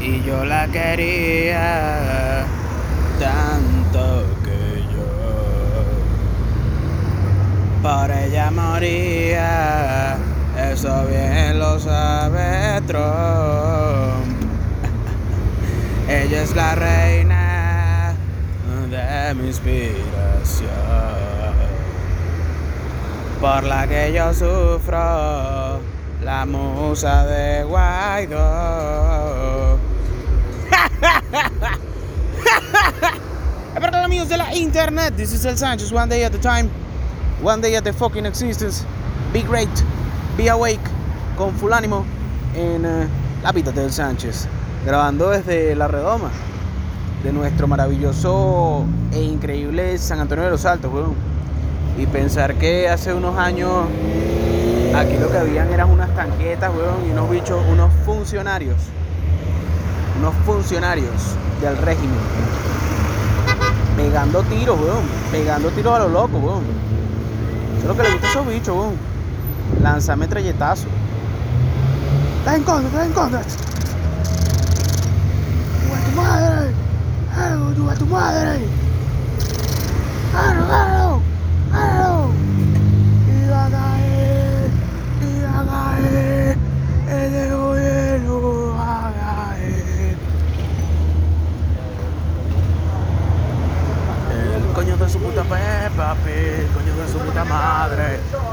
Y yo la quería tanto que yo por ella moría. Eso bien lo sabe Trump. Ella es la reina de mi inspiración, por la que yo sufro, la musa de Guaidó. Amigos de la internet, this is El Sánchez, one day at a time, one day at the fucking existence. Be great, be awake, con full ánimo en uh, la vida del Sánchez, grabando desde La Redoma, de nuestro maravilloso e increíble San Antonio de los Altos, weón. Y pensar que hace unos años aquí lo que habían eran unas tanquetas, weón, y unos bichos, unos funcionarios, unos funcionarios del régimen pegando tiros, weón. Pegando tiros a lo loco, weón. Eso es lo que le gusta a esos bichos, weón. Lanza metralletazo. Estás en contra, estás en contra. ¡Tu a tu madre! ¡Claro, tu a tu madre! ¡Claro, claro! ¡Claro!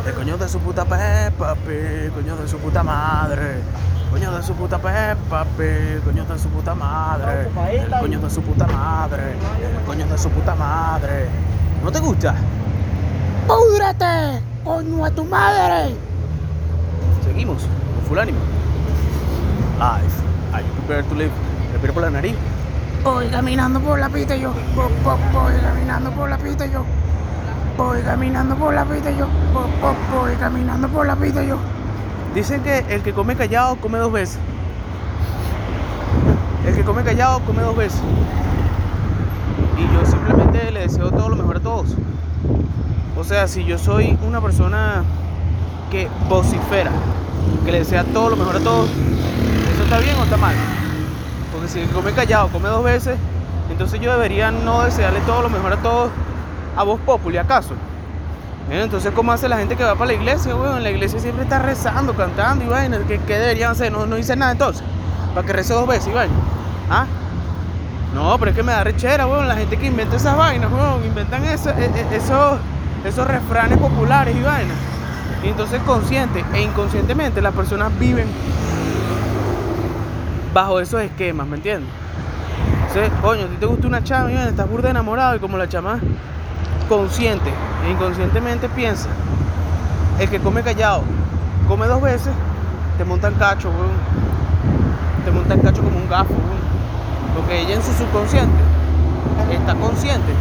El coño de su puta Peppa Pig, coño de su puta madre, coño de su puta Peppa Pig, coño de su puta madre, el coño de su puta madre, el coño de su puta madre. ¿No te gusta? ¡Púdrete! ¡Coño a tu madre! Seguimos, con full ánimo. Life, are you prepared to live? Respira por la nariz. Voy caminando por la pista yo. Voy, voy, voy caminando por la pista yo. Voy caminando por la pista yo. Voy, caminando por la pista yo. Dicen que el que come callado come dos veces. El que come callado come dos veces. Y yo simplemente le deseo todo lo mejor a todos. O sea, si yo soy una persona que vocifera, que le desea todo lo mejor a todos, ¿eso está bien o está mal? Porque si come callado, come dos veces, entonces yo debería no desearle todo lo mejor a todos a voz populi, ¿acaso? ¿Eh? Entonces, ¿cómo hace la gente que va para la iglesia, weón? La iglesia siempre está rezando, cantando y vaina. ¿Qué, qué deberían hacer? No, no hice nada entonces. Para que rece dos veces y vaina. ¿Ah? No, pero es que me da rechera. La gente que inventa esas vainas. Inventan eso, e- e- esos, esos refranes populares y vainas. Y entonces, consciente e inconscientemente, las personas viven bajo esos esquemas, ¿me entiendes? Entonces, coño, a ti te gusta una chama y estás burda enamorado y como la chama consciente e inconscientemente piensa, el que come callado, come dos veces, te montan cacho. Te montan cacho como un gafo. Porque ella en su subconsciente está consciente,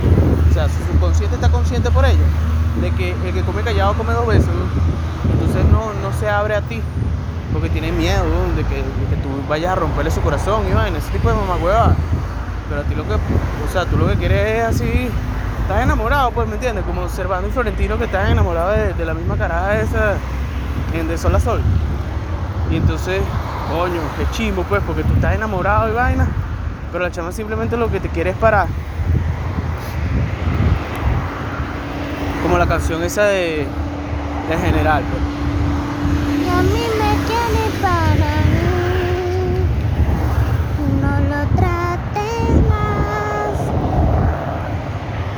o sea, su subconsciente está consciente por ello, de que el que come callado come dos veces. Entonces no, no se abre a ti, porque tiene miedo de que, de que tú vayas a romperle su corazón vaina, ese tipo de mamagüeva. Pero a ti lo que, o sea, tú lo que quieres es así, estás enamorado, pues, ¿me entiendes? Como Servando y Florentino que están enamorados de, la misma cara esa en De Sol a Sol. Y entonces, coño, qué chimbo, pues, porque tú estás enamorado y vaina, pero la chama simplemente lo que te quiere es para. Como la canción esa de, de General, pues me quiere para mí. No lo traten más.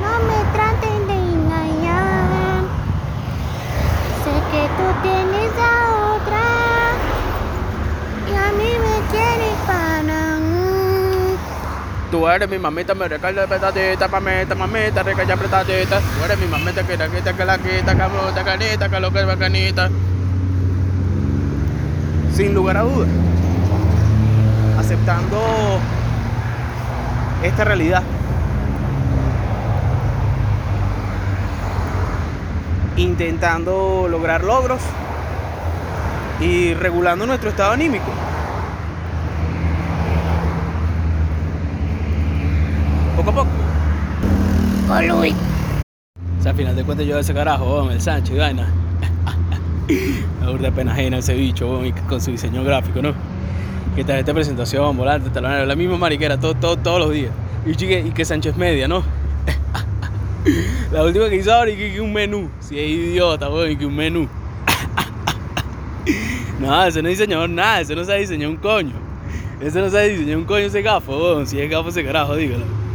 No me traten de engañar. Sé que tú tienes a otra. Y a mí me quiere para. Tú eres mi mamita, me recarga apretadita, mamita, mamita, recarga apretadita. Tú eres mi mamita, que la quita, que la quita, la canita, que lo que es bacanita. Sin lugar a dudas. Aceptando esta realidad. Intentando lograr logros y regulando nuestro estado anímico. Poco a poco. Con Luis. O sea, al final de cuentas yo ese carajo, el Sancho y vaina. Me burda pena ajena ese bicho, con su diseño gráfico, ¿no? que tal esta presentación, volante, talonero, la misma mariquera, todo, todo, todos los días. Y, chique, y que Sánchez Media, ¿no? la última que hizo ahora y que, un menú. Si es idiota, weón, y que un menú. no, ese no diseñador nada, ese no sabe diseñar un coño. Ese no sabe diseñar un coño ese gafo, weón. Si es gafo ese carajo, dígalo.